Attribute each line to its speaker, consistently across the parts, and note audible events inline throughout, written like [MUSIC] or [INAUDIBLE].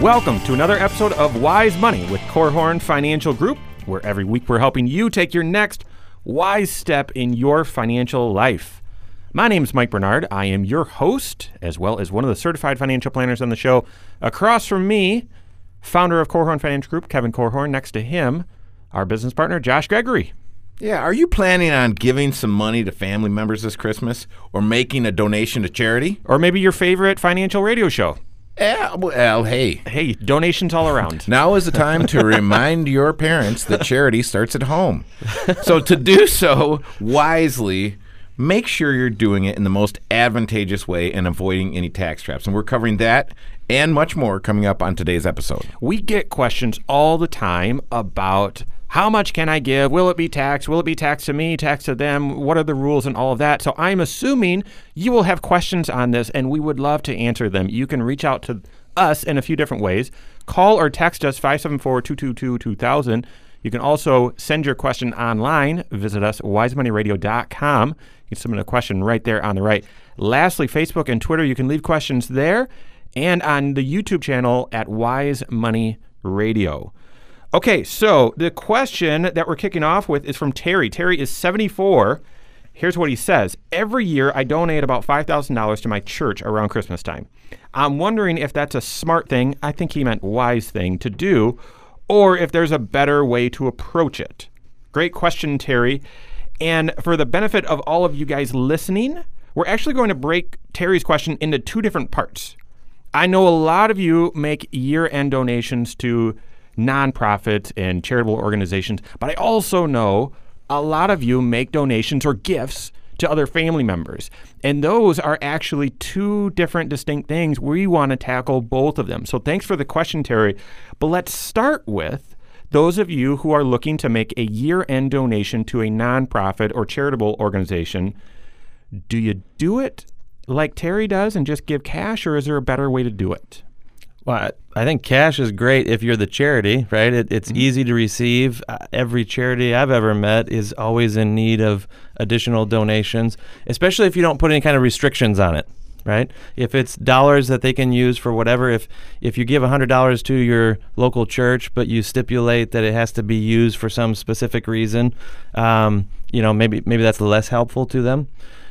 Speaker 1: Welcome to another episode of Wise Money with Korhorn Financial Group, where every week we're helping you take your next wise step in your financial life. My name is Mike Bernard. I am your host, as well as one of the certified financial planners on the show. Across from me, founder of Korhorn Financial Group, Kevin Korhorn. Next to him, our business partner, Josh Gregory.
Speaker 2: Yeah, are you planning on giving some money to family members this Christmas or making a donation to charity?
Speaker 1: Or maybe your favorite financial radio show.
Speaker 2: Yeah, well, hey.
Speaker 1: Hey, donations all around. [LAUGHS]
Speaker 2: Now is the time to remind your parents that charity starts at home. So, to do so wisely, make sure you're doing it in the most advantageous way and avoiding any tax traps. And we're covering that and much more coming up on today's episode.
Speaker 1: We get questions all the time about how much can I give? Will it be taxed? Will it be taxed to me, taxed to them? What are the rules and all of that? So I'm assuming you will have questions on this and we would love to answer them. You can reach out to us in a few different ways. Call or text us 574 222 2000. You can also send your question online. Visit us, wisemoneyradio.com. You can submit a question right there on the right. Lastly, Facebook and Twitter, you can leave questions there and on the YouTube channel at Wise Money Radio. Okay, so the question that we're kicking off with is from Terry. Terry is 74. Here's what he says Every year, I donate about $5,000 to my church around Christmas time. I'm wondering if that's a smart thing, I think he meant wise thing to do, or if there's a better way to approach it. Great question, Terry. And for the benefit of all of you guys listening, we're actually going to break Terry's question into two different parts. I know a lot of you make year end donations to nonprofits and charitable organizations, but I also know a lot of you make donations or gifts to other family members. And those are actually two different distinct things. We want to tackle both of them. So thanks for the question, Terry. But let's start with those of you who are looking to make a year end donation to a nonprofit or charitable organization. Do you do it like Terry does and just give cash, or is there a better way to do it?
Speaker 3: Well, I think cash is great if you're the charity, right? It, it's mm-hmm. easy to receive. Uh, every charity I've ever met is always in need of additional donations, especially if you don't put any kind of restrictions on it, right? If it's dollars that they can use for whatever, if if you give $100 to your local church, but you stipulate that it has to be used for some specific reason, um, you know, maybe maybe that's less helpful to them.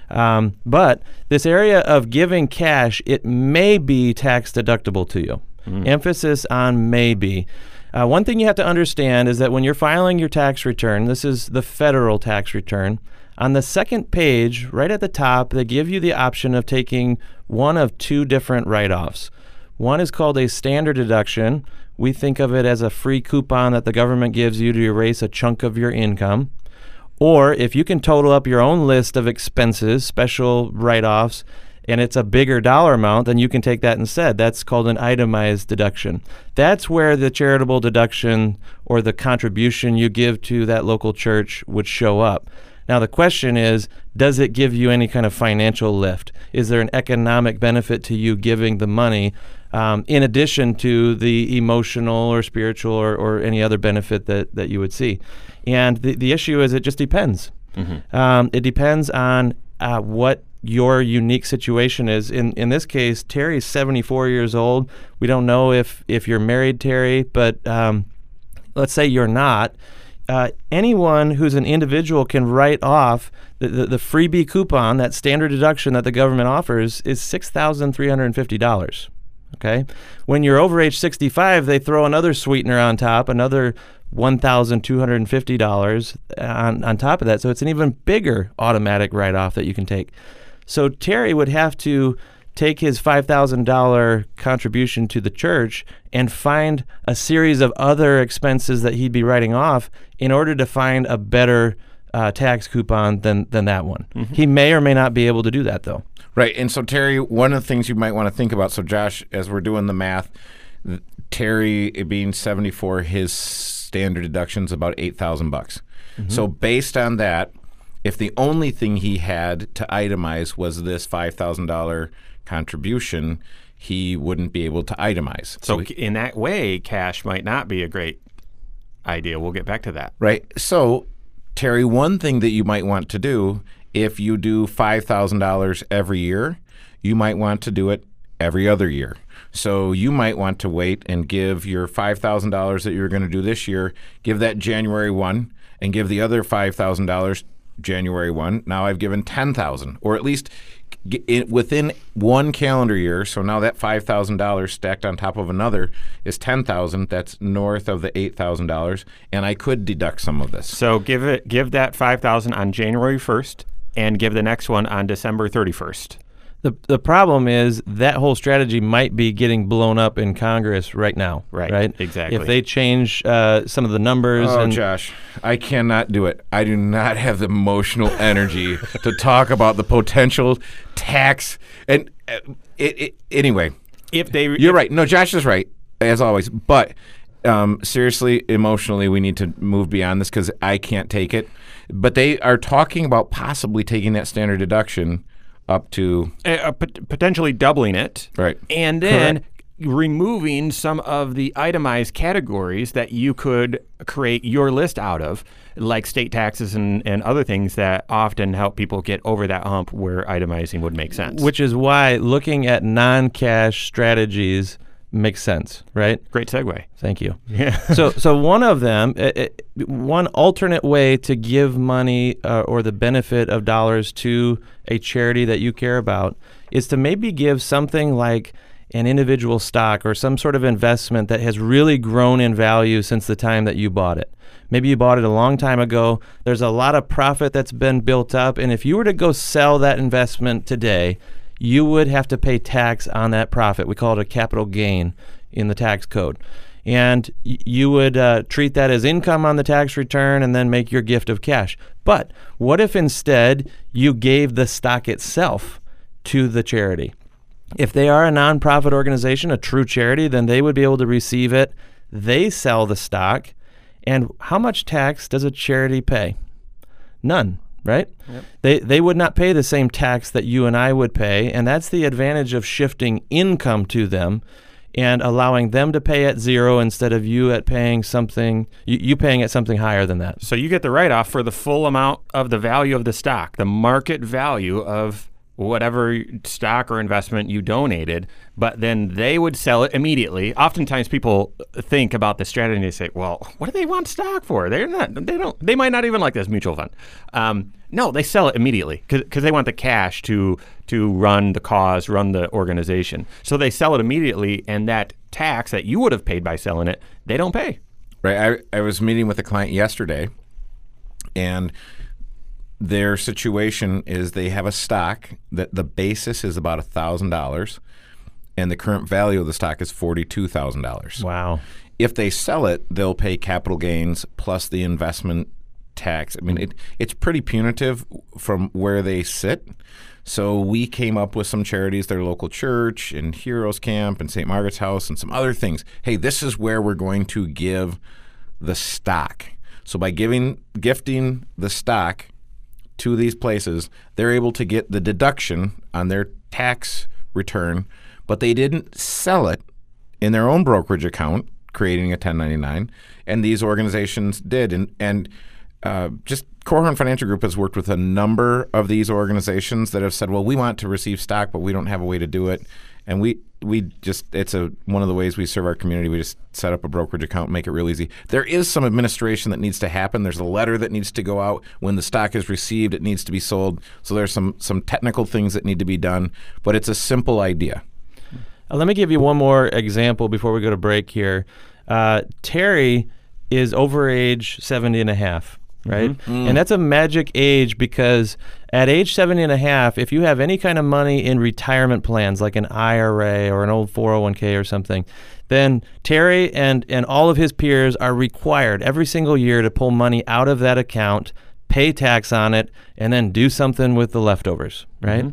Speaker 3: Um, but this area of giving cash, it may be tax deductible to you. Mm. Emphasis on maybe. Uh, one thing you have to understand is that when you're filing your tax return, this is the federal tax return. On the second page, right at the top, they give you the option of taking one of two different write offs. One is called a standard deduction. We think of it as a free coupon that the government gives you to erase a chunk of your income. Or if you can total up your own list of expenses, special write offs, and it's a bigger dollar amount, then you can take that instead. That's called an itemized deduction. That's where the charitable deduction or the contribution you give to that local church would show up. Now, the question is does it give you any kind of financial lift? Is there an economic benefit to you giving the money um, in addition to the emotional or spiritual or, or any other benefit that, that you would see? And the, the issue is it just depends. Mm-hmm. Um, it depends on uh, what your unique situation is. In in this case, Terry's 74 years old. We don't know if if you're married, Terry, but um, let's say you're not. Uh, anyone who's an individual can write off the, the, the, freebie coupon, that standard deduction that the government offers, is $6,350. Okay. When you're over age 65, they throw another sweetener on top, another $1,250 uh, on, on top of that. So it's an even bigger automatic write off that you can take. So Terry would have to take his $5,000 contribution to the church and find a series of other expenses that he'd be writing off in order to find a better uh, tax coupon than, than that one. Mm-hmm. He may or may not be able to do that, though.
Speaker 2: Right. And so, Terry, one of the things you might want to think about so, Josh, as we're doing the math, Terry being 74, his standard deduction's about 8,000 bucks. So based on that, if the only thing he had to itemize was this $5,000 contribution, he wouldn't be able to itemize.
Speaker 1: So
Speaker 2: he-
Speaker 1: in that way, cash might not be a great idea. We'll get back to that.
Speaker 2: Right. So, Terry, one thing that you might want to do if you do $5,000 every year, you might want to do it every other year. So, you might want to wait and give your $5,000 that you're going to do this year, give that January 1 and give the other $5,000 January 1. Now I've given 10,000 or at least within one calendar year. So now that $5,000 stacked on top of another is 10,000. That's north of the $8,000 and I could deduct some of this.
Speaker 1: So give it give that five thousand on January first, and give the next one on December thirty first.
Speaker 3: The the problem is that whole strategy might be getting blown up in Congress right now.
Speaker 1: Right,
Speaker 3: Right.
Speaker 1: exactly.
Speaker 3: If they change uh, some of the numbers
Speaker 2: Oh,
Speaker 3: and
Speaker 2: Josh, I cannot do it. I do not have the emotional energy [LAUGHS] to talk about the potential tax. And uh, it, it, anyway,
Speaker 1: If they
Speaker 2: You're right. No, Josh is right as always. But um, seriously, emotionally, we need to move beyond this because I can't take it. But they are talking about possibly taking that standard deduction up to
Speaker 1: uh, uh, pot- potentially doubling it,
Speaker 2: Right.
Speaker 1: And then removing some of the itemized categories that you could create your list out of, like state taxes and, and other things that often help people get over that hump where itemizing would make sense.
Speaker 3: which is why looking at non-cash strategies makes sense, right?
Speaker 1: great segue.
Speaker 3: Thank you. Yeah. [LAUGHS] so, so one of them, uh, uh, one alternate way to give money uh, or the benefit of dollars to a charity that you care about is to maybe give something like an individual stock or some sort of investment that has really grown in value since the time that you bought it. Maybe you bought it a long time ago. There's a lot of profit that's been built up, and if you were to go sell that investment today, you would have to pay tax on that profit. We call it a capital gain in the tax code. And you would uh, treat that as income on the tax return and then make your gift of cash. But what if instead you gave the stock itself to the charity? If they are a nonprofit organization, a true charity, then they would be able to receive it. They sell the stock. And how much tax does a charity pay? None, right? They they would not pay the same tax that you and I would pay, and that's the advantage of shifting income to them and allowing them to pay at zero instead of you at paying something you, you paying at something higher than that.
Speaker 1: So you get the write off for the full amount of the value of the stock, the market value of whatever stock or investment you donated, but then they would sell it immediately. Oftentimes people think about the strategy and they say, well, what do they want stock for? They're not, they don't, they might not even like this mutual fund. Um, no, they sell it immediately because they want the cash to to run the cause, run the organization. So they sell it immediately, and that tax that you would have paid by selling it, they don't pay.
Speaker 2: Right. I, I was meeting with a client yesterday, and their situation is they have a stock that the basis is about thousand dollars, and the current value of the stock is forty two thousand dollars.
Speaker 3: Wow.
Speaker 2: If they sell it, they'll pay capital gains plus the investment tax. I mean, it, it's pretty punitive from where they sit. So we came up with some charities, their local church and Heroes Camp and St. Margaret's House and some other things. Hey, this is where we're going to give the stock. So by giving gifting the stock to these places, they're able to get the deduction on their tax return, but they didn't sell it in their own brokerage account, creating a 1099, and these organizations did. And and uh, just Korhorn Financial Group has worked with a number of these organizations that have said, "Well, we want to receive stock, but we don't have a way to do it," and we we just it's a one of the ways we serve our community. We just set up a brokerage account, make it real easy. There is some administration that needs to happen. There's a letter that needs to go out when the stock is received. It needs to be sold. So there's some some technical things that need to be done, but it's a simple idea.
Speaker 3: Uh, let me give you one more example before we go to break here. Uh, Terry is over age 70 and a half, right? And that's a magic age because at age 70 and a half, if you have any kind of money in retirement plans like an IRA or an old 401k or something, then Terry and, and all of his peers are required every single year to pull money out of that account pay tax on it, and then do something with the leftovers, right?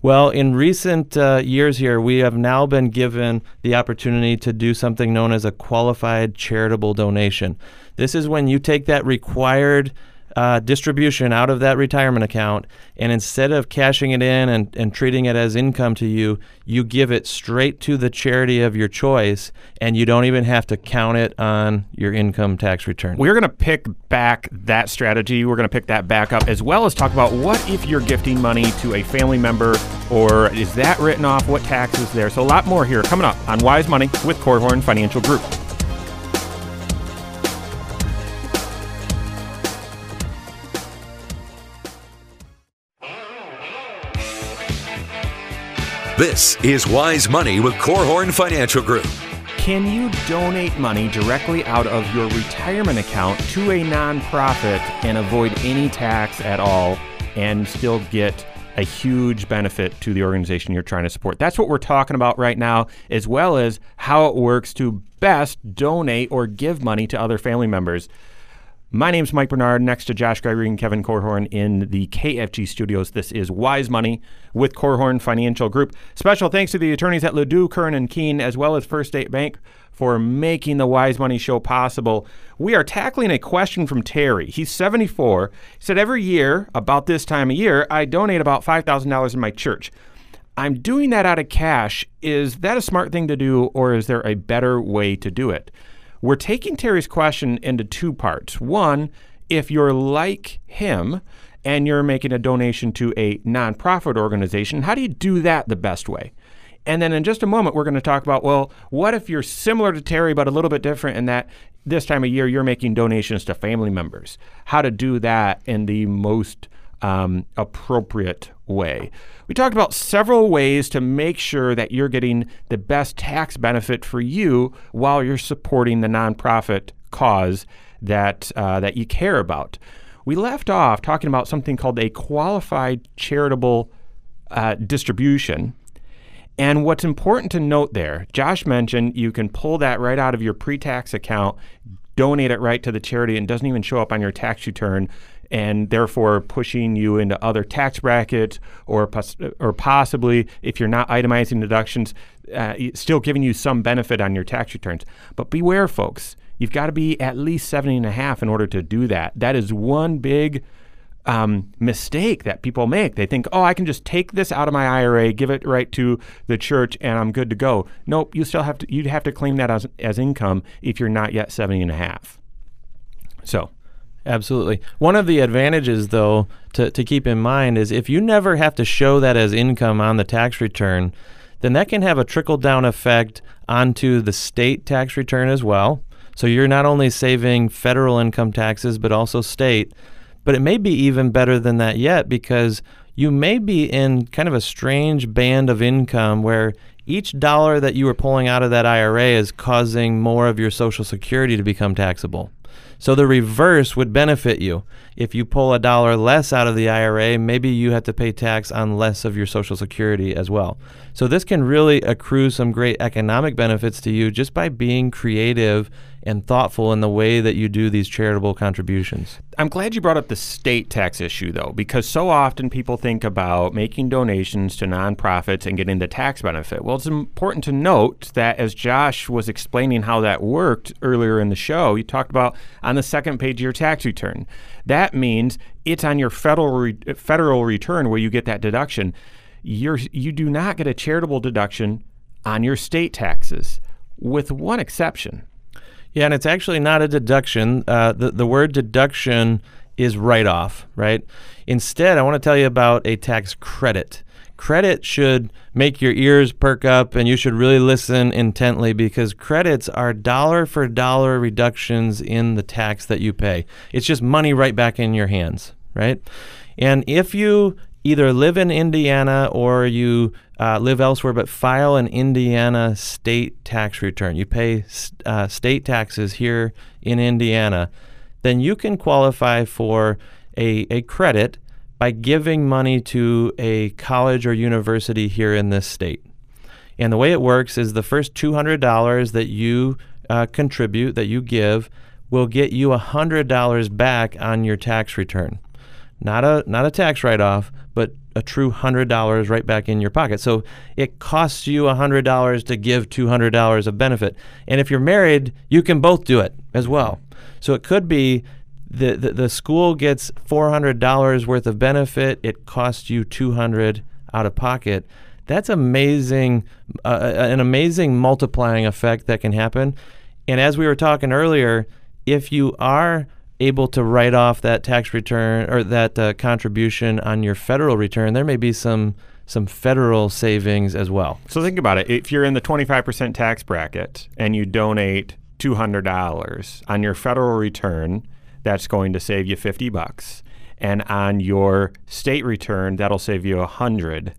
Speaker 3: Well, in recent uh, years here, we have now been given the opportunity to do something known as a qualified charitable donation. This is when you take that required uh, distribution out of that retirement account, and instead of cashing it in and, and treating it as income to you, you give it straight to the charity of your choice, and you don't even have to count it on your income tax return.
Speaker 1: We're going to pick back that strategy. We're going to pick that back up as well as talk about what if you're gifting money to a family member or is that written off? What tax is there? So, a lot more here coming up on Wise Money with Korhorn Financial Group.
Speaker 4: This is Wise Money with Korhorn Financial Group.
Speaker 1: Can you donate money directly out of your retirement account to a nonprofit and avoid any tax at all and still get a huge benefit to the organization you're trying to support? That's what we're talking about right now, as well as how it works to best donate or give money to other family members. My name's Mike Bernard, next to Josh Gregory and Kevin Korhorn in the KFG studios. This is Wise Money with Korhorn Financial Group. Special thanks to the attorneys at LaDue, Curran, and Kuehn, as well as First State Bank for making the Wise Money Show possible. We are tackling a question from Terry. He's 74. He said, Every year, about this time of year, I donate about $5,000 in my church. I'm doing that out of cash. Is that a smart thing to do, or is there a better way to do it? We're taking Terry's question into two parts. One, if you're like him and you're making a donation to a nonprofit organization, how do you do that the best way? And then in just a moment, we're going to talk about well, what if you're similar to Terry but a little bit different in that this time of year you're making donations to family members? How to do that in the most um, appropriate way. We talked about several ways to make sure that you're getting the best tax benefit for you while you're supporting the nonprofit cause that uh, that you care about. We left off talking about something called a qualified charitable uh, distribution. And what's important to note there, Josh mentioned you can pull that right out of your pre tax account, donate it right to the charity, and doesn't even show up on your tax return and therefore pushing you into other tax brackets or pos- or possibly if you're not itemizing deductions uh, still giving you some benefit on your tax returns but beware folks you've got to be at least 70 and a half in order to do that that is one big um, mistake that people make. They think, oh, I can just take this out of my IRA, give it right to the church, and I'm good to go. Nope, you still have to. You'd have to claim that as, as income if you're not yet 70 and a half. So,
Speaker 3: Absolutely. One of the advantages, though, to, to keep in mind is if you never have to show that as income on the tax return, then that can have a trickle down effect onto the state tax return as well. So you're not only saving federal income taxes, but also state. But it may be even better than that yet because you may be in kind of a strange band of income where each dollar that you are pulling out of that IRA is causing more of your Social Security to become taxable. So the reverse would benefit you. If you pull a dollar less out of the IRA, maybe you have to pay tax on less of your Social Security as well. So this can really accrue some great economic benefits to you just by being creative and thoughtful in the way that you do these charitable contributions.
Speaker 1: I'm glad you brought up the state tax issue, though, because so often people think about making donations to nonprofits and getting the tax benefit. Well, it's important to note that as Josh was explaining how that worked earlier in the show, you talked about on the second page of your tax return. That means it's on your federal re- federal return where you get that deduction. You're, you do not get a charitable deduction on your state taxes, with one exception.
Speaker 3: Yeah, and it's actually not a deduction. Uh, the, the word deduction is write off, right? Instead, I want to tell you about a tax credit. Credit should make your ears perk up and you should really listen intently because credits are dollar for dollar reductions in the tax that you pay. It's just money right back in your hands, right? And if you either live in Indiana or you uh, live elsewhere, but file an Indiana state tax return. You pay uh, state taxes here in Indiana, then you can qualify for a, a credit by giving money to a college or university here in this state. And the way it works is the first $200 that you uh, contribute, that you give, will get you $100 back on your tax return. not a not a tax write off, but a true hundred dollars right back in your pocket. So it costs you a hundred dollars to give two hundred dollars of benefit. And if you're married, you can both do it as well. So it could be the the, the school gets four hundred dollars worth of benefit. It costs you two hundred out of pocket. That's amazing, uh, an amazing multiplying effect that can happen. And as we were talking earlier, if you are able to write off that tax return or that uh, contribution on your federal return, there may be some some federal savings as well.
Speaker 1: So think about it. If you're in the 25% tax bracket and you donate $200 on your federal return, that's going to save you 50 bucks. And on your state return, that'll save you 100.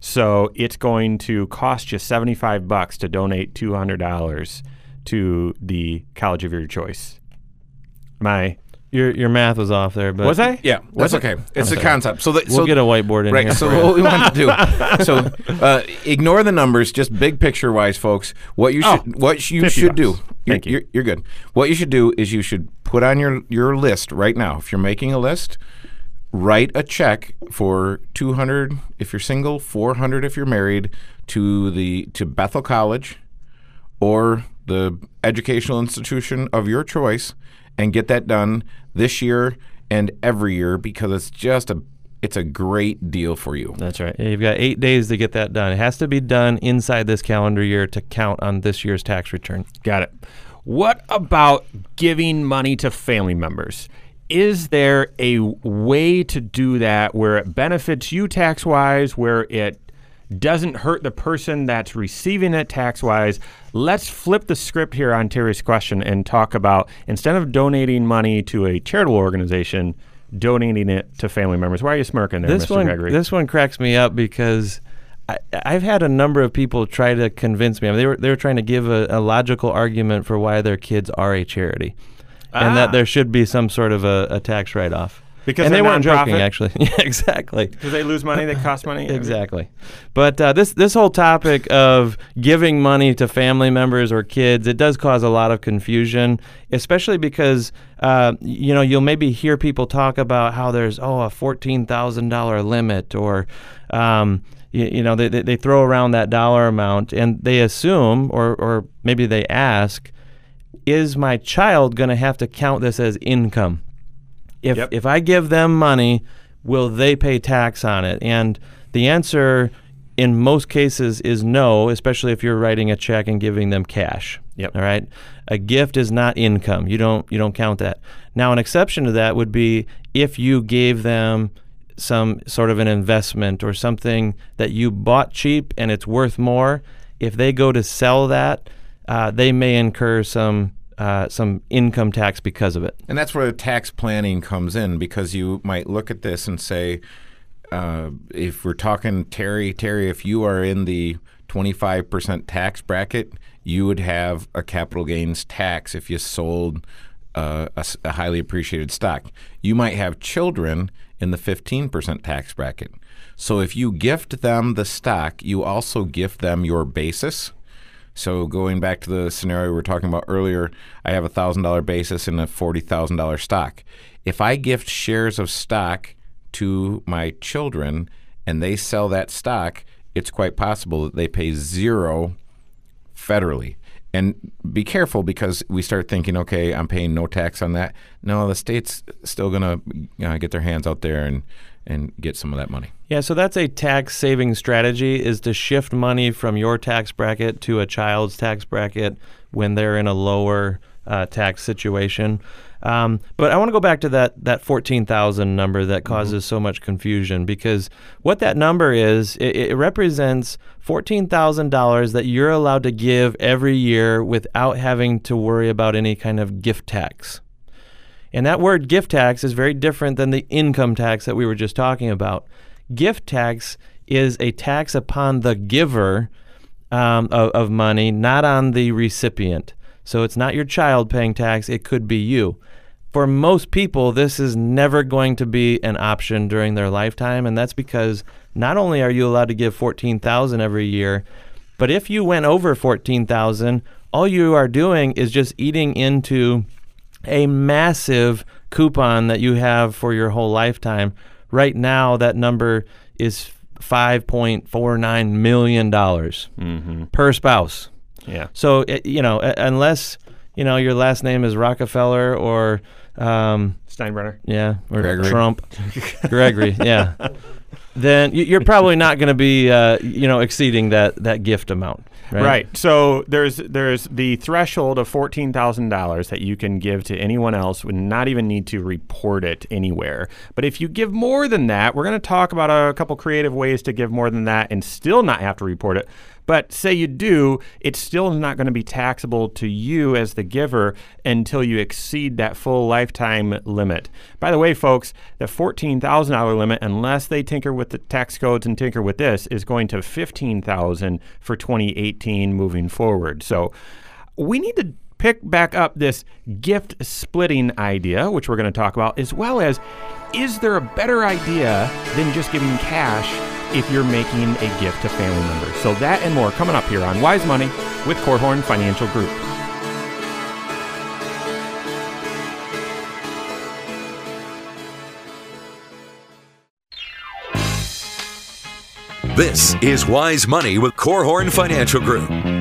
Speaker 1: So it's going to cost you 75 bucks to donate $200 to the college of your choice. My
Speaker 3: Your your math was off there, but
Speaker 1: was I?
Speaker 2: Yeah, that's
Speaker 1: Was it?
Speaker 2: okay. It's a concept. So, that,
Speaker 3: We'll
Speaker 2: so
Speaker 3: get a whiteboard in
Speaker 2: right.
Speaker 3: here.
Speaker 2: So what we want to do. [LAUGHS] So uh, ignore the numbers. Just big picture wise, folks. What you
Speaker 1: Oh,
Speaker 2: should what you
Speaker 1: 50
Speaker 2: should do.
Speaker 1: bucks.
Speaker 2: You're,
Speaker 1: Thank you.
Speaker 2: You're, you're good. What you should do is you should put on your your list right now. If you're making a list, write a check for 200 if you're single, 400 if you're married to the to Bethel College or the educational institution of your choice and get that done this year and every year because it's just a it's a great deal for you.
Speaker 1: That's right.
Speaker 3: You've got eight days to get that done. It has to be done inside this calendar year to count on this year's tax return.
Speaker 1: Got it. What about giving money to family members? Is there a way to do that where it benefits you tax wise, where it doesn't hurt the person that's receiving it tax wise? Let's flip the script here on Terry's question and talk about instead of donating money to a charitable organization, donating it to family members. Why are you smirking there,
Speaker 3: this
Speaker 1: Mr.
Speaker 3: one,
Speaker 1: Gregory?
Speaker 3: this one cracks me up because I, I've had a number of people try to convince me. I mean, they were they were trying to give a, a logical argument for why their kids are a charity, and
Speaker 1: Ah.
Speaker 3: that there should be some sort of a, a tax write off.
Speaker 1: Because
Speaker 3: and they weren't joking, actually. [LAUGHS] yeah, exactly.
Speaker 1: Because they lose money, they cost money. [LAUGHS]
Speaker 3: Exactly. But uh, this this whole topic of giving money to family members or kids, it does cause a lot of confusion, especially because uh, you know you'll maybe hear people talk about how there's oh a fourteen thousand dollar limit or um, you, you know they, they they throw around that dollar amount and they assume or or maybe they ask, is my child going to have to count this as income? If
Speaker 1: Yep.
Speaker 3: if I give them money, will they pay tax on it? And the answer in most cases is no, especially if you're writing a check and giving them cash.
Speaker 1: Yep.
Speaker 3: All right. A gift is not income. You don't you don't count that. Now an exception to that would be if you gave them some sort of an investment or something that you bought cheap and it's worth more. If they go to sell that, uh, they may incur some uh, some income tax because of it.
Speaker 2: And that's where the tax planning comes in because you might look at this and say, uh, if we're talking Terry, Terry, if you are in the 25% tax bracket, you would have a capital gains tax if you sold uh, a, a highly appreciated stock. You might have children in the 15% tax bracket. So if you gift them the stock, you also gift them your basis. So going back to the scenario we were talking about earlier, I have a thousand dollar basis in a forty thousand dollar stock. If I gift shares of stock to my children and they sell that stock, it's quite possible that they pay zero federally. And be careful because we start thinking, okay, I'm paying no tax on that. No, the state's still going to uh, get their hands out there and, and get some of that money.
Speaker 3: Yeah, so that's a tax saving strategy is to shift money from your tax bracket to a child's tax bracket when they're in a lower uh, tax situation. Um, but I want to go back to that that fourteen thousand number that causes so much confusion because what that number is, it, it represents fourteen thousand dollars that you're allowed to give every year without having to worry about any kind of gift tax. And that word gift tax is very different than the income tax that we were just talking about. Gift tax is a tax upon the giver um, of, of money, not on the recipient. So it's not your child paying tax, it could be you. For most people, this is never going to be an option during their lifetime, and that's because not only are you allowed to give 14,000 every year, but if you went over 14,000, all you are doing is just eating into a massive coupon that you have for your whole lifetime, right now that number is $5.49 million per spouse.
Speaker 1: Yeah.
Speaker 3: So, it, you know, uh, unless, you know, your last name is Rockefeller or, um,
Speaker 1: Steinbrenner.
Speaker 3: yeah, or
Speaker 2: Gregory.
Speaker 3: Trump, [LAUGHS] Gregory, yeah, then you- you're probably not going to be, uh, you know, exceeding that, that gift amount. Right.
Speaker 1: Right. So there's there's the threshold of fourteen thousand dollars that you can give to anyone else would not even need to report it anywhere. But if you give more than that, we're going to talk about a couple creative ways to give more than that and still not have to report it. But say you do, it's still not going to be taxable to you as the giver until you exceed that full lifetime limit. By the way, folks, the $14,000 limit, unless they tinker with the tax codes and tinker with this, is going to 15000 for 2018 moving forward. So we need to pick back up this gift splitting idea, which we're going to talk about, as well as is there a better idea than just giving cash if you're making a gift to family members? So that and more coming up here on Wise Money with Korhorn Financial Group.
Speaker 4: This is Wise Money with Korhorn Financial Group.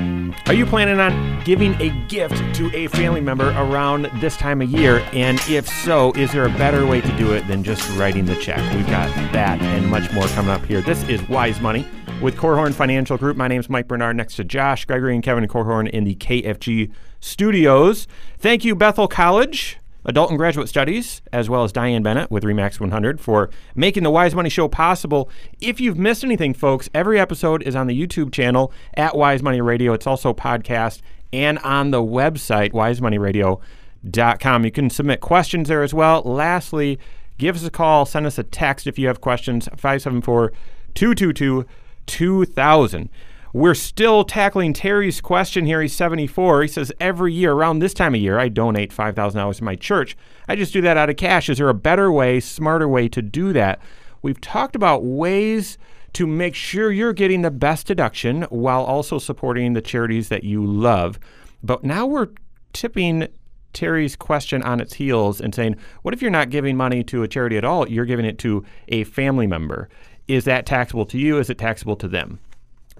Speaker 1: Are you planning on giving a gift to a family member around this time of year? And if so, is there a better way to do it than just writing the check? We've got that and much more coming up here. This is Wise Money with Korhorn Financial Group. My name is Mike Bernard, next to Josh Gregory and Kevin Korhorn in the KFG studios. Thank you, Bethel College. Adult and Graduate Studies, as well as Diane Bennett with Remax 100 for making the Wise Money Show possible. If you've missed anything, folks, every episode is on the YouTube channel at Wise Money Radio. It's also podcast and on the website, wisemoneyradio.com. You can submit questions there as well. Lastly, give us a call, send us a text if you have questions, 574 222 2000. We're still tackling Terry's question here. He's 74. He says, Every year around this time of year, I donate $5,000 to my church. I just do that out of cash. Is there a better way, smarter way to do that? We've talked about ways to make sure you're getting the best deduction while also supporting the charities that you love. But now we're tipping Terry's question on its heels and saying, What if you're not giving money to a charity at all? You're giving it to a family member. Is that taxable to you? Is it taxable to them?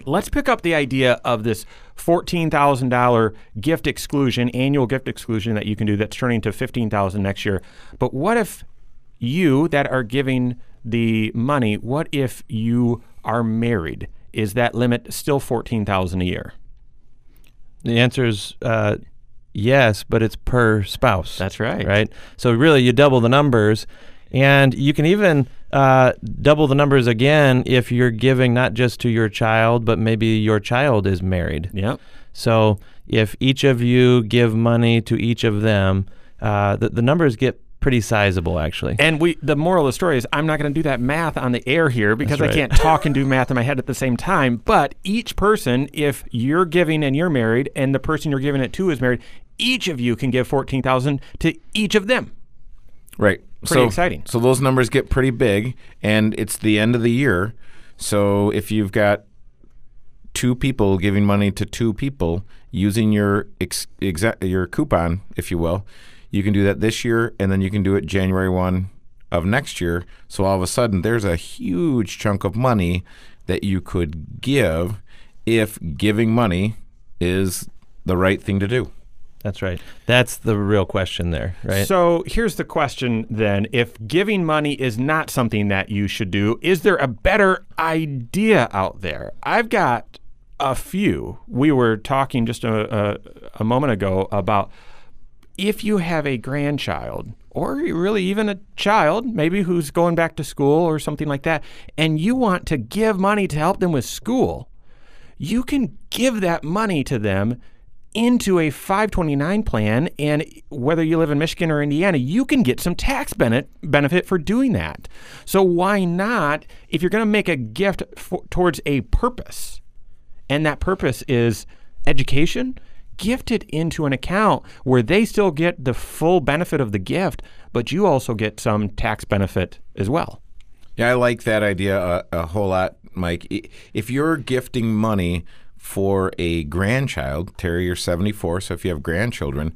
Speaker 1: Let's pick up the idea of this $14,000 gift exclusion, annual gift exclusion that you can do that's turning to 15,000 next year. But what if you that are giving the money, what if you are married? Is that limit still 14,000 a year?
Speaker 3: The answer is uh, yes, but it's per spouse.
Speaker 1: That's right.
Speaker 3: Right. So really, you double the numbers, and you can even uh, double the numbers again if you're giving not just to your child, but maybe your child is married.
Speaker 1: Yep.
Speaker 3: So if each of you give money to each of them, uh, the, the numbers get pretty sizable, actually.
Speaker 1: And we the moral of the story is I'm not going to do that math on the air here because
Speaker 3: That's
Speaker 1: I can't talk and do math in my head at the same time. But each person, if you're giving and you're married, and the person you're giving it to is married, each of you can give fourteen thousand to each of them.
Speaker 2: Right.
Speaker 1: Pretty
Speaker 2: so,
Speaker 1: exciting.
Speaker 2: So those numbers get pretty big, and it's the end of the year. So if you've got two people giving money to two people using your ex- exa- your coupon, if you will, you can do that this year, and then you can do it January one of next year. So all of a sudden, there's a huge chunk of money that you could give if giving money is the right thing to do.
Speaker 3: That's right. That's the real question there, right?
Speaker 1: So here's the question then. If giving money is not something that you should do, is there a better idea out there? I've got a few. We were talking just a, a, a moment ago about if you have a grandchild or really even a child, maybe who's going back to school or something like that, and you want to give money to help them with school, you can give that money to them into a 529 plan and whether you live in Michigan or Indiana you can get some tax benefit for doing that. So why not if you're going to make a gift for, towards a purpose and that purpose is education gift it into an account where they still get the full benefit of the gift but you also get some tax benefit as well.
Speaker 2: Yeah, I like that idea a, a whole lot, Mike. If you're gifting money for a grandchild, Terry, you're 74, so if you have grandchildren,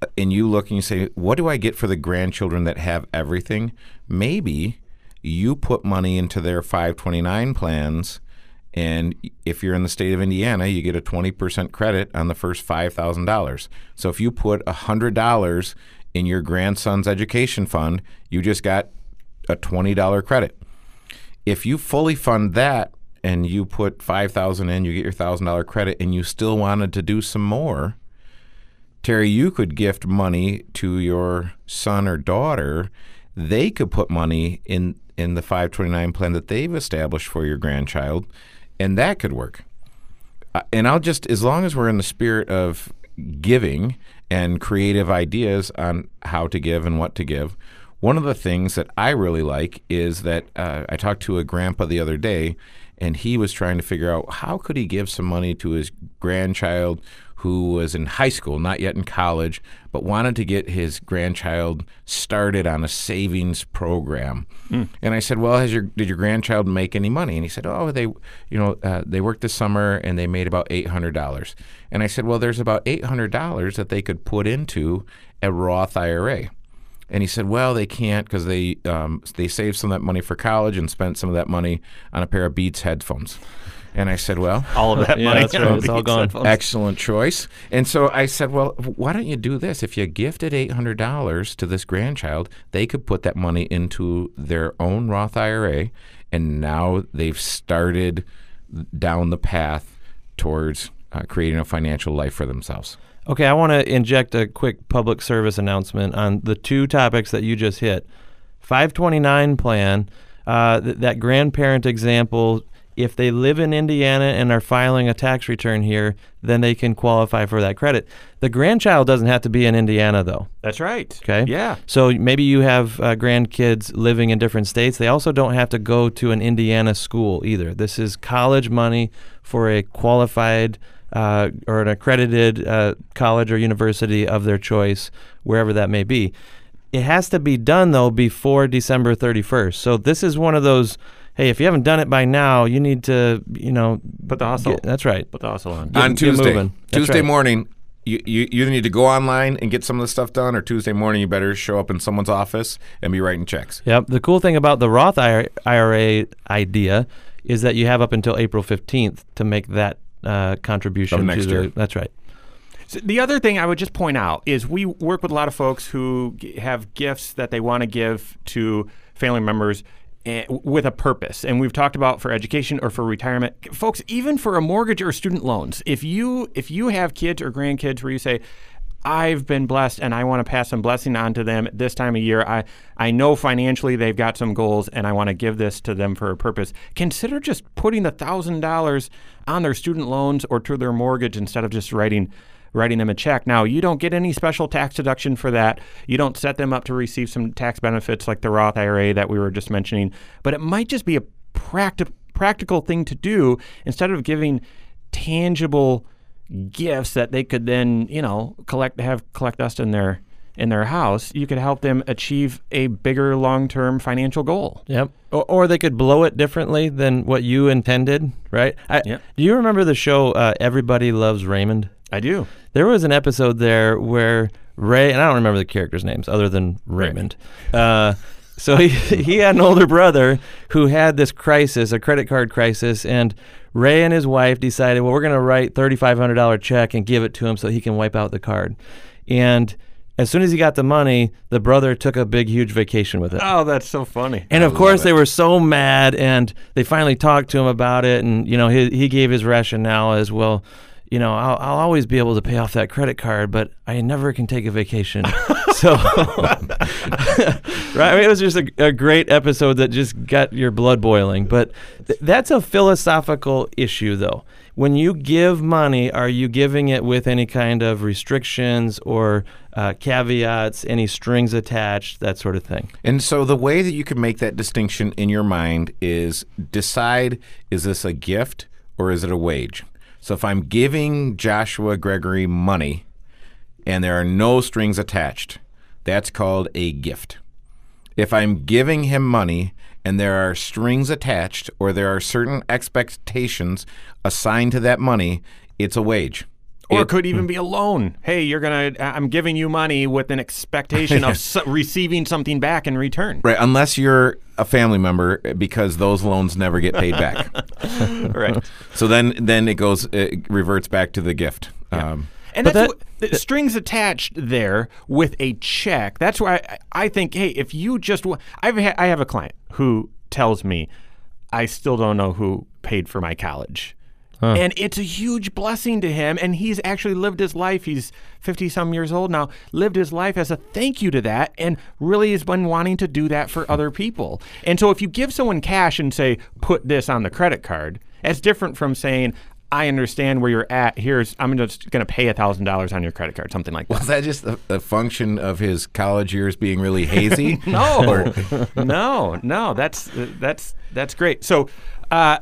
Speaker 2: uh, and you look and you say, what do I get for the grandchildren that have everything? Maybe you put money into their 529 plans. And if you're in the state of Indiana, you get a 20% credit on the first $5,000. So if you put $100 in your grandson's education fund, you just got a $20 credit. If you fully fund that and you put 5000 in, you get your $1,000 credit and you still wanted to do some more, Terry, you could gift money to your son or daughter. They could put money in in the 529 plan that they've established for your grandchild, and that could work. Uh, and I'll just, as long as we're in the spirit of giving and creative ideas on how to give and what to give, one of the things that I really like is that uh, I talked to a grandpa the other day, and he was trying to figure out how could he give some money to his grandchild who was in high school, not yet in college, but wanted to get his grandchild started on a savings program. Mm. And I said, "Well, has your did your grandchild make any money?" And he said, "Oh, they, you know, uh, they worked this summer and they made about eight hundred dollars." And I said, "Well, there's about eight hundred dollars that they could put into a Roth IRA." And he said, "Well, they can't because they um, they saved some of that money for college and spent some of that money on a pair of Beats headphones." And I said, well,
Speaker 1: all of that
Speaker 3: yeah,
Speaker 1: money.
Speaker 3: That's right. It's all gone.
Speaker 2: Excellent choice. And so I said, well, why don't you do this? If you gifted $800 to this grandchild, they could put that money into their own Roth IRA. And now they've started down the path towards uh, creating a financial life for themselves.
Speaker 3: Okay, I want to inject a quick public service announcement on the two topics that you just hit. 529 plan, uh, th- that grandparent example if they live in Indiana and are filing a tax return here, then they can qualify for that credit. The grandchild doesn't have to be in Indiana, though.
Speaker 1: That's right.
Speaker 3: Okay.
Speaker 1: Yeah.
Speaker 3: So maybe you have uh, grandkids living in different states. They also don't have to go to an Indiana school either. This is college money for a qualified uh, or an accredited uh, college or university of their choice, wherever that may be. It has to be done, though, before December 31st. So this is one of those hey, if you haven't done it by now, you need to, you know,
Speaker 1: put the hustle.
Speaker 3: Get, that's right.
Speaker 1: Put the hustle on.
Speaker 2: Get, on Tuesday. Tuesday right. morning, you, you either need to go online and get some of the stuff done, or Tuesday morning you better show up in someone's office and be writing checks.
Speaker 3: Yep. The cool thing about the Roth IRA idea is that you have up until April 15th to make that uh, contribution.
Speaker 2: Of next
Speaker 3: to
Speaker 2: year.
Speaker 3: That's right.
Speaker 1: So the other thing I would just point out is we work with a lot of folks who have gifts that they want to give to family members with a purpose. And we've talked about for education or for retirement, folks. Even for a mortgage or student loans, if you if you have kids or grandkids where you say, I've been blessed and I want to pass some blessing on to them this time of year. I, I know financially they've got some goals and I want to give this to them for a purpose. Consider just putting a $1,000 on their student loans or to their mortgage instead of just writing writing them a check. Now, you don't get any special tax deduction for that. You don't set them up to receive some tax benefits like the Roth IRA that we were just mentioning, but it might just be a practi- practical thing to do instead of giving tangible gifts that they could then, you know, collect have collect dust in their in their house, you could help them achieve a bigger long-term financial goal.
Speaker 3: Yep. Or, or they could blow it differently than what you intended, right? I,
Speaker 1: yep.
Speaker 3: Do you remember the show uh, Everybody Loves Raymond?
Speaker 1: I do.
Speaker 3: There was an episode there where Ray, and I don't remember the characters' names other than Raymond. Uh, so he [LAUGHS] he had an older brother who had this crisis, a credit card crisis, and Ray and his wife decided, well, we're going to write thirty five hundred dollar check and give it to him so he can wipe out the card. And as soon as he got the money, the brother took a big, huge vacation with it.
Speaker 1: Oh, that's so funny.
Speaker 3: And of course, they were so mad, and they finally talked to him about it. And you know, he he gave his rationale as well you know, I'll, I'll always be able to pay off that credit card, but I never can take a vacation. [LAUGHS] so, [LAUGHS] right? I mean, it was just a, a, great episode that just got your blood boiling. But th- that's a philosophical issue, though. When you give money, are you giving it with any kind of restrictions or uh, caveats, any strings attached, that sort of thing?
Speaker 2: And so the way that you can make that distinction in your mind is decide is this a gift or is it a wage? So if I'm giving Joshua Gregory money and there are no strings attached, that's called a gift. If I'm giving him money and there are strings attached or there are certain expectations assigned to that money, it's a wage.
Speaker 1: Or
Speaker 2: It-
Speaker 1: could even be a loan. Hey, you're gonna. I'm giving you money with an expectation of [LAUGHS] receiving something back in return.
Speaker 2: Right, unless you're a family member, because those loans never get paid back. [LAUGHS]
Speaker 1: Right.
Speaker 2: so then, then it goes, it reverts back to the gift. Um,
Speaker 1: And
Speaker 3: But
Speaker 1: that's
Speaker 3: that-
Speaker 1: what, the strings attached there with a check. That's why I, I think, hey, if you just, I've ha- I have a client who tells me, I still don't know who paid for my college. And it's a huge blessing to him. And he's actually lived his life. He's 50 some years old now, lived his life as a thank you to that, and really has been wanting to do that for other people. And so if you give someone cash and say, put this on the credit card, that's different from saying, I understand where you're at. Here's I'm just going to pay a thousand dollars on your credit card, something like that.
Speaker 2: was that just a, a function of his college years being really hazy? [LAUGHS]
Speaker 1: No, [LAUGHS] no, no. That's that's that's great. So, uh,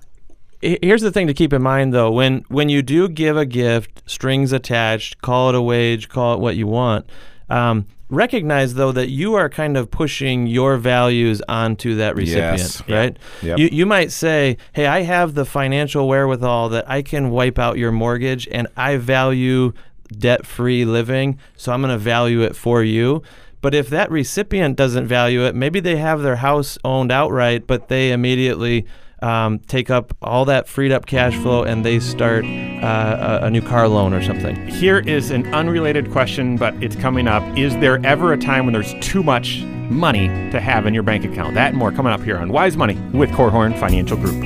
Speaker 3: Here's the thing to keep in mind, though: when when you do give a gift, strings attached, call it a wage, call it what you want. Um, recognize though that you are kind of pushing your values onto that recipient,
Speaker 2: Yes.
Speaker 3: right?
Speaker 2: Yep.
Speaker 3: You you might say, "Hey, I have the financial wherewithal that I can wipe out your mortgage, and I value debt-free living, so I'm going to value it for you." But if that recipient doesn't value it, maybe they have their house owned outright, but they immediately um, take up all that freed up cash flow and they start uh, a, a new car loan or something.
Speaker 1: here is an unrelated question, but it's coming up. Is there ever a time when there's too much money to have in your bank account? That and more coming up here on Wise Money with Korhorn Financial Group.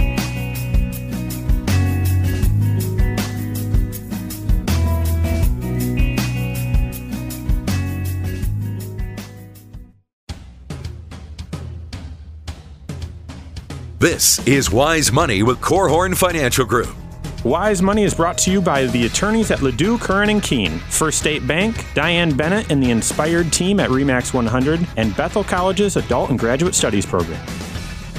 Speaker 4: This is Wise Money with Korhorn Financial Group.
Speaker 5: Wise Money is brought to you by the attorneys at LaDue, Curran and Kuehn, First State Bank, Diane Bennett and the Inspired team at Remax 100, and Bethel College's Adult and Graduate Studies program.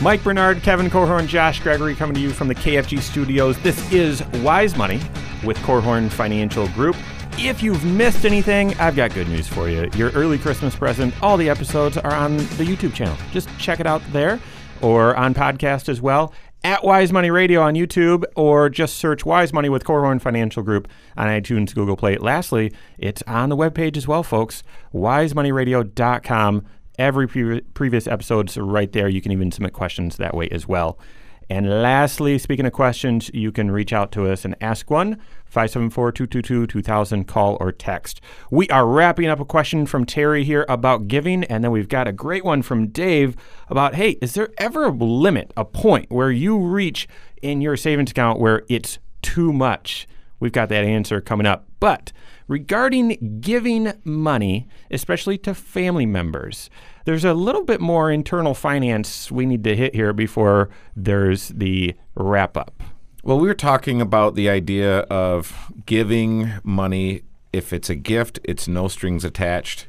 Speaker 1: Mike Bernard, Kevin Korhorn, Josh Gregory coming to you from the KFG studios. This is Wise Money with Korhorn Financial Group. If you've missed anything, I've got good news for you. Your early Christmas present, all the episodes are on the YouTube channel. Just check it out there or on podcast as well at Wise Money Radio on YouTube or just search Wise Money with Korhorn Financial Group on iTunes, Google Play. Lastly, it's on the webpage as well, folks. WiseMoneyRadio.com. Every pre- previous episode's right there. You can even submit questions that way as well. And lastly, speaking of questions, you can reach out to us and ask one. 574 222 2000, call or text. We are wrapping up a question from Terry here about giving, and then we've got a great one from Dave about hey, is there ever a limit, a point where you reach in your savings account where it's too much? We've got that answer coming up. But regarding giving money, especially to family members, there's a little bit more internal finance we need to hit here before there's the wrap up.
Speaker 2: Well, we were talking about the idea of giving money. If it's a gift, it's no strings attached.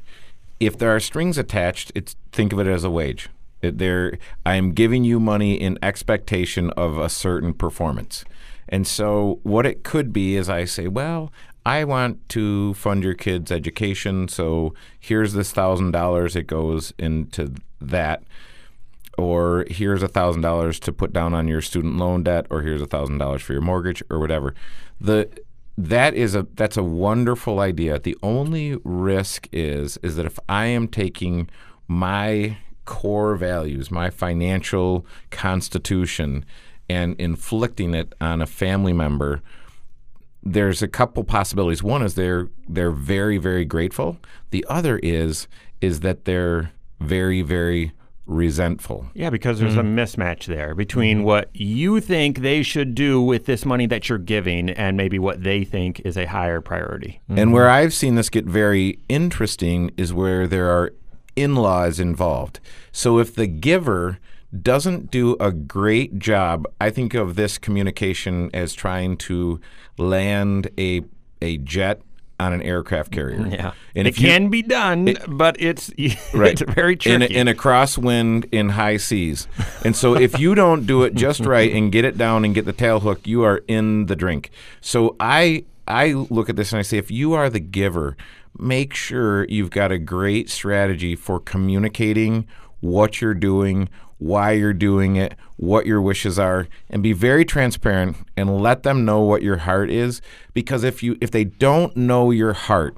Speaker 2: If there are strings attached, it's think of it as a wage. There, I am giving you money in expectation of a certain performance. And so, what it could be is I say, well, I want to fund your kid's education, so here's this thousand dollars. It goes into that or here's a thousand dollars to put down on your student loan debt, or here's a thousand dollars for your mortgage, or whatever. The that is a that's a wonderful idea. The only risk is is that if I am taking my core values, my financial constitution, and inflicting it on a family member, there's a couple possibilities. One is they're they're very very grateful. The other is is that they're very very resentful.
Speaker 1: Yeah, because there's a mm. mismatch there between mm-hmm. what you think they should do with this money that you're giving and maybe what they think is a higher priority.
Speaker 2: And mm-hmm. where I've seen this get very interesting is where there are in laws involved. So if the giver doesn't do a great job, I think of this communication as trying to land a a jet on an aircraft mm-hmm. carrier.
Speaker 1: Yeah.
Speaker 2: And
Speaker 1: it
Speaker 2: you-
Speaker 1: can be done, but it's [LAUGHS]
Speaker 2: right.
Speaker 1: it's very
Speaker 2: in a,
Speaker 1: tricky.
Speaker 2: in a crosswind in high seas. And so if you don't do it just right and get it down and get the tail hook, you are in the drink. So I I look at this and I say if you are the giver, make sure you've got a great strategy for communicating what you're doing, why you're doing it, what your wishes are and be very transparent and let them know what your heart is because if you if they don't know your heart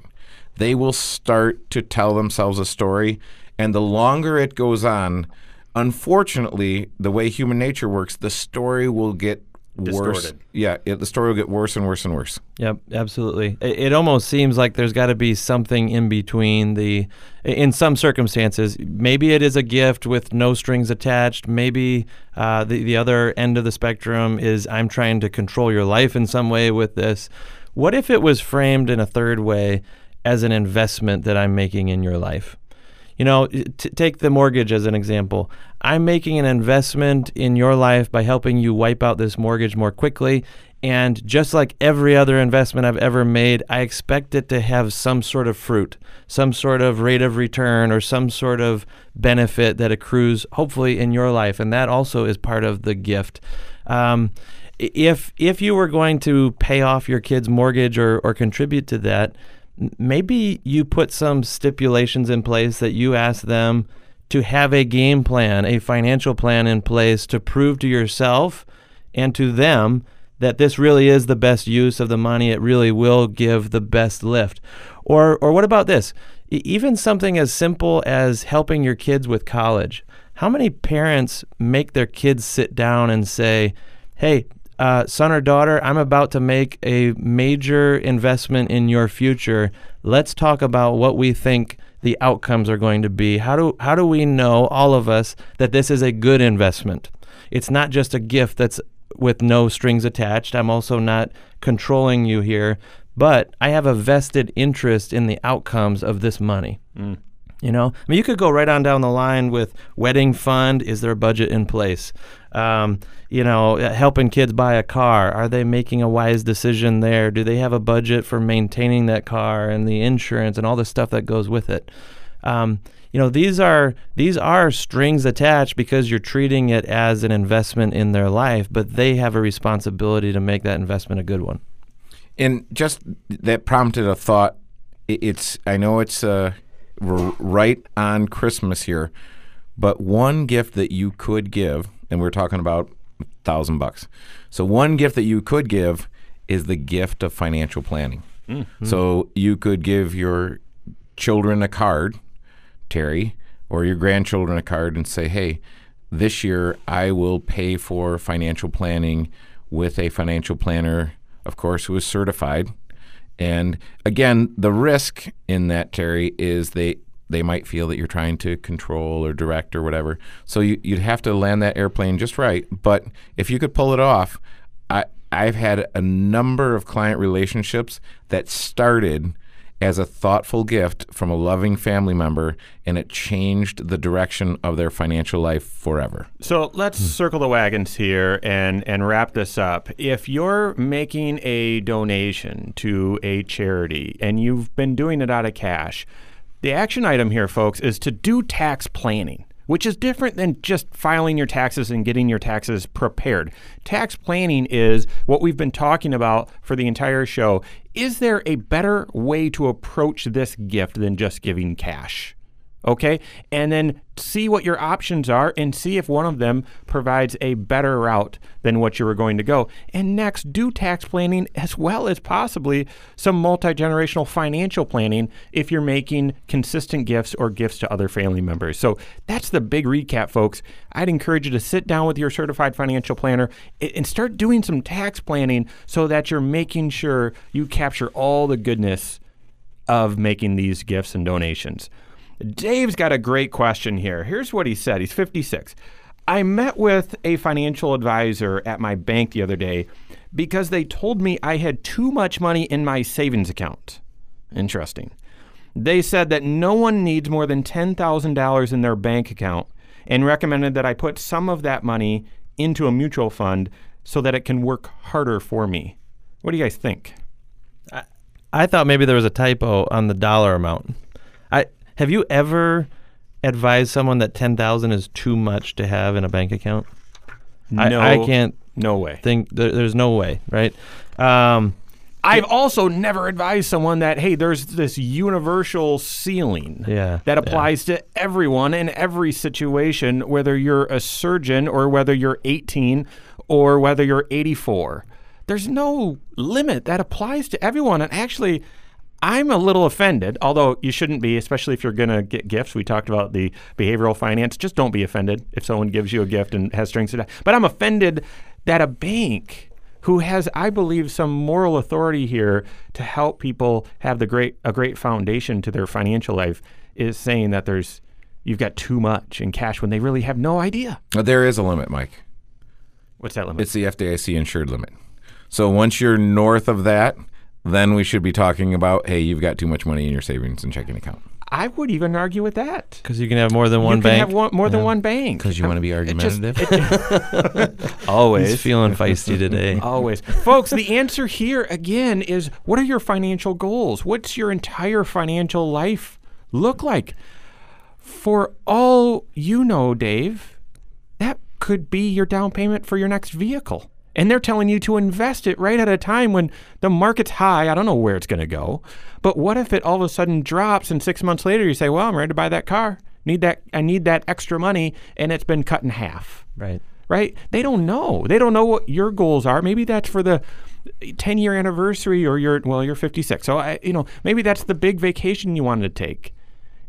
Speaker 2: they will start to tell themselves a story and the longer it goes on unfortunately the way human nature works the story will get worse
Speaker 1: Distorted.
Speaker 2: yeah it, the story will get worse and worse and worse
Speaker 3: Yep, absolutely. It, it almost seems like there's got to be something in between the. In some circumstances, maybe it is a gift with no strings attached. Maybe uh, the the other end of the spectrum is I'm trying to control your life in some way with this. What if it was framed in a third way as an investment that I'm making in your life? You know, t- take the mortgage as an example. I'm making an investment in your life by helping you wipe out this mortgage more quickly. And just like every other investment I've ever made, I expect it to have some sort of fruit, some sort of rate of return, or some sort of benefit that accrues, hopefully, in your life. And that also is part of the gift. Um, if if you were going to pay off your kid's mortgage or, or contribute to that, maybe you put some stipulations in place that you ask them to have a game plan, a financial plan in place to prove to yourself and to them that this really is the best use of the money. It really will give the best lift. Or, or what about this? Even something as simple as helping your kids with college. How many parents make their kids sit down and say, hey, uh, son or daughter, I'm about to make a major investment in your future. Let's talk about what we think the outcomes are going to be. How do how do we know all of us that this is a good investment? It's not just a gift that's with no strings attached. I'm also not controlling you here, but I have a vested interest in the outcomes of this money. You know, I mean, you could go right on down the line with wedding fund. Is there a budget in place? Um, you know, uh, helping kids buy a car. Are they making a wise decision there? Do they have a budget for maintaining that car and the insurance and all the stuff that goes with it? Um, you know, these are these are strings attached because you're treating it as an investment in their life, but they have a responsibility to make that investment a good one.
Speaker 2: and just that prompted a thought. It's I know it's uh, r- right on Christmas here, but one gift that you could give, and we're talking about a thousand bucks. So one gift that you could give is the gift of financial planning. Mm-hmm. So you could give your children a card, Terry, or your grandchildren a card and say, hey, this year I will pay for financial planning with a financial planner, of course, who is certified. And again, the risk in that, Terry, is they they might feel that you're trying to control or direct or whatever. So you, you'd have to land that airplane just right. But if you could pull it off, I I've had a number of client relationships that started as a thoughtful gift from a loving family member, and it changed the direction of their financial life forever.
Speaker 1: So let's hmm. circle the wagons here and, and wrap this up. If you're making a donation to a charity and you've been doing it out of cash, the action item here, folks, is to do tax planning. Which is different than just filing your taxes and getting your taxes prepared. Tax planning is what we've been talking about for the entire show. Is there a better way to approach this gift than just giving cash? Okay? And then see what your options are and see if one of them provides a better route than what you were going to go. And next, do tax planning as well as possibly some multi generational financial planning if you're making consistent gifts or gifts to other family members. So that's the big recap, folks. I'd encourage you to sit down with your certified financial planner and start doing some tax planning so that you're making sure you capture all the goodness of making these gifts and donations. Dave's got a great question here. Here's what he said. He's 56. I met with a financial advisor at my bank the other day because they told me I had too much money in my savings account. Interesting. They said that no one needs more than $10,000 in their bank account and recommended that I put some of that money into a mutual fund so that it can work harder for me. What do you guys think?
Speaker 3: I thought maybe there was a typo on the dollar amount. I have you ever advised someone that ten thousand is too much to have in a bank account?
Speaker 1: No,
Speaker 3: I can't
Speaker 1: No way.
Speaker 3: think there, there's no way, right? Um,
Speaker 1: I've also never advised someone that hey, there's this universal ceiling
Speaker 3: Yeah,
Speaker 1: that
Speaker 3: yeah.
Speaker 1: applies to everyone in every situation, whether you're a surgeon or whether you're 18 or whether you're 84. There's no limit that applies to everyone. And actually, I'm a little offended, although you shouldn't be, especially if you're going to get gifts. We talked about the behavioral finance. Just don't be offended if someone gives you a gift and has strings attached. But I'm offended that a bank who has, I believe, some moral authority here to help people have the great a great foundation to their financial life is saying that there's you've got too much in cash when they really have no idea.
Speaker 2: But there is a limit, Mike.
Speaker 1: What's that limit?
Speaker 2: It's the FDIC insured limit. So once you're north of that, then we should be talking about, hey, you've got too much money in your savings and checking account.
Speaker 1: I would even argue with that.
Speaker 3: Because you can have more than one
Speaker 1: you can
Speaker 3: bank.
Speaker 1: have one, more than one bank.
Speaker 2: Because you want to be
Speaker 1: It just-
Speaker 2: argumentative. [LAUGHS]
Speaker 1: Always.
Speaker 3: He's feeling feisty today. [LAUGHS]
Speaker 1: Always. Folks, the answer here again is what are your financial goals? What's your entire financial life look like? For all you know, Dave, that could be your down payment for your next vehicle. And they're telling you to invest it right at a time when the market's high. I don't know where it's going to go. But what if it all of a sudden drops and 6 months later you say, "Well, I'm ready to buy that car. Need that I need that extra money and it's been cut in half."
Speaker 3: Right.
Speaker 1: right? They don't know. They don't know what your goals are. Maybe that's for the 10 year anniversary or you're well, you're 56. So I, you know, maybe that's the big vacation you wanted to take.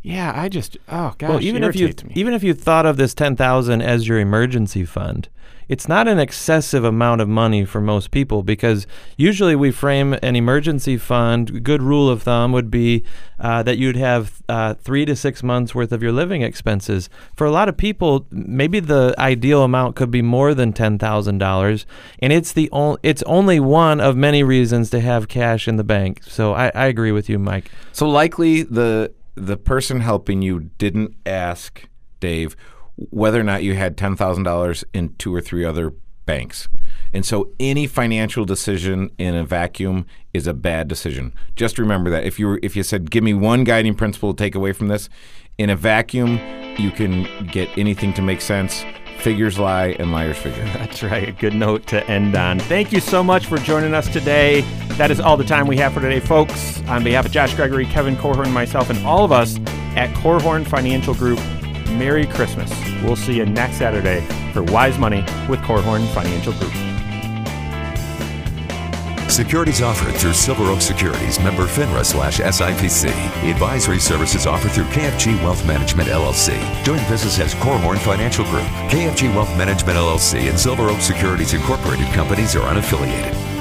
Speaker 1: Yeah, I just oh gosh,
Speaker 3: Well, even if you
Speaker 1: me.
Speaker 3: even if you thought of this ten thousand as your emergency fund, it's not an excessive amount of money for most people because usually we frame an emergency fund. Good rule of thumb would be uh, that you'd have uh, three to six months worth of your living expenses. For a lot of people, maybe the ideal amount could be more than ten thousand dollars, and it's the only it's only one of many reasons to have cash in the bank. So I, I agree with you, Mike.
Speaker 2: so likely the the person helping you didn't ask Dave whether or not you had ten thousand dollars in two or three other banks. And so any financial decision in a vacuum is a bad decision. Just remember that. If you were, if you said give me one guiding principle to take away from this, in a vacuum you can get anything to make sense. Figures lie and liars figure. [LAUGHS]
Speaker 1: That's right. A good note to end on. Thank you so much for joining us today. That is all the time we have for today, folks. On behalf of Josh Gregory, Kevin Korhorn, myself, and all of us at Korhorn Financial Group, Merry Christmas. We'll see you next Saturday for Wise Money with Korhorn Financial Group.
Speaker 4: Securities offered through Silver Oak Securities, member FINRA slash SIPC. Advisory services offered through KFG Wealth Management LLC. Doing business as Korhorn Financial Group. KFG Wealth Management LLC and Silver Oak Securities Incorporated companies are unaffiliated.